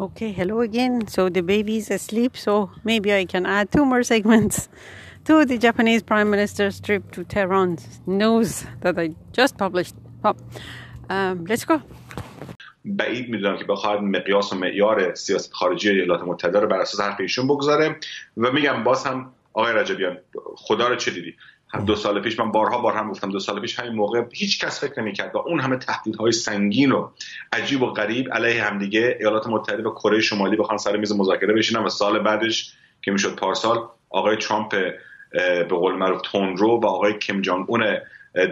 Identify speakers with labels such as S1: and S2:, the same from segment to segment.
S1: Okay, hello again. So the baby is asleep, so maybe I can add two more segments to the Japanese Prime Minister's trip to Tehran news that I just published. Oh, um, let's go.
S2: بعید میدونم که بخواهد مقیاس و معیار سیاست خارجی ایالات متحده رو بر اساس حرف ایشون بگذاره و میگم باز هم آقای رجبیان خدا رو چه دیدی دو سال پیش من بارها بار هم گفتم دو سال پیش همین موقع هیچ کس فکر نمی‌کرد و اون همه تهدیدهای سنگین و عجیب و غریب علیه همدیگه ایالات متحده و کره شمالی بخوان سر میز مذاکره بشینن و سال بعدش که می‌شد پارسال آقای ترامپ به قول معروف تونرو و آقای کیم جان اون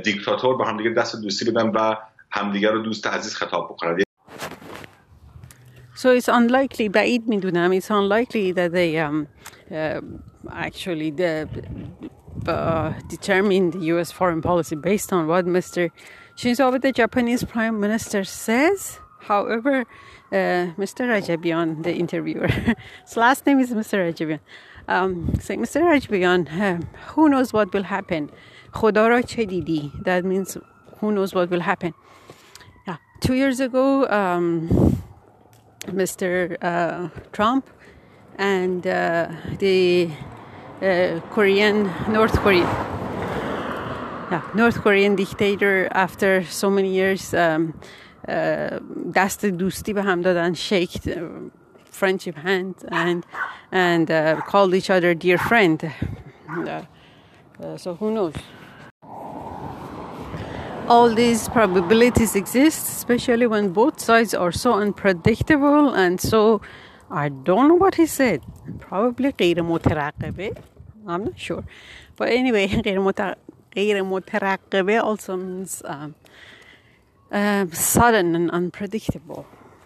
S2: دیکتاتور با همدیگه دست دوستی بدن و همدیگه رو دوست عزیز خطاب بکنن.
S1: So it's unlikely, بعید می‌دونم, it's unlikely that they um, uh, actually the, uh, determine the U.S. foreign policy based on what Mr. Shinzo Abe, the Japanese Prime Minister, says. However, uh, Mr. Rajabian, the interviewer, his last name is Mr. Rajabian, um, saying, Mr. Rajabian, uh, who knows what will happen? Khodara chedidi. That means who knows what will happen. Yeah. Two years ago, um, Mr. Uh, Trump and uh, the Korean, North Korean, yeah, North Korean dictator after so many years um, دست دوستی به هم دادن shaked friendship hand and and uh, called each other dear friend uh, so who knows all these probabilities exist, especially when both sides are so unpredictable and so. I don't know what he said. Probably غیر مترقبه. I'm not sure. But anyway, غیر مترقبه also means um, uh, sudden and unpredictable.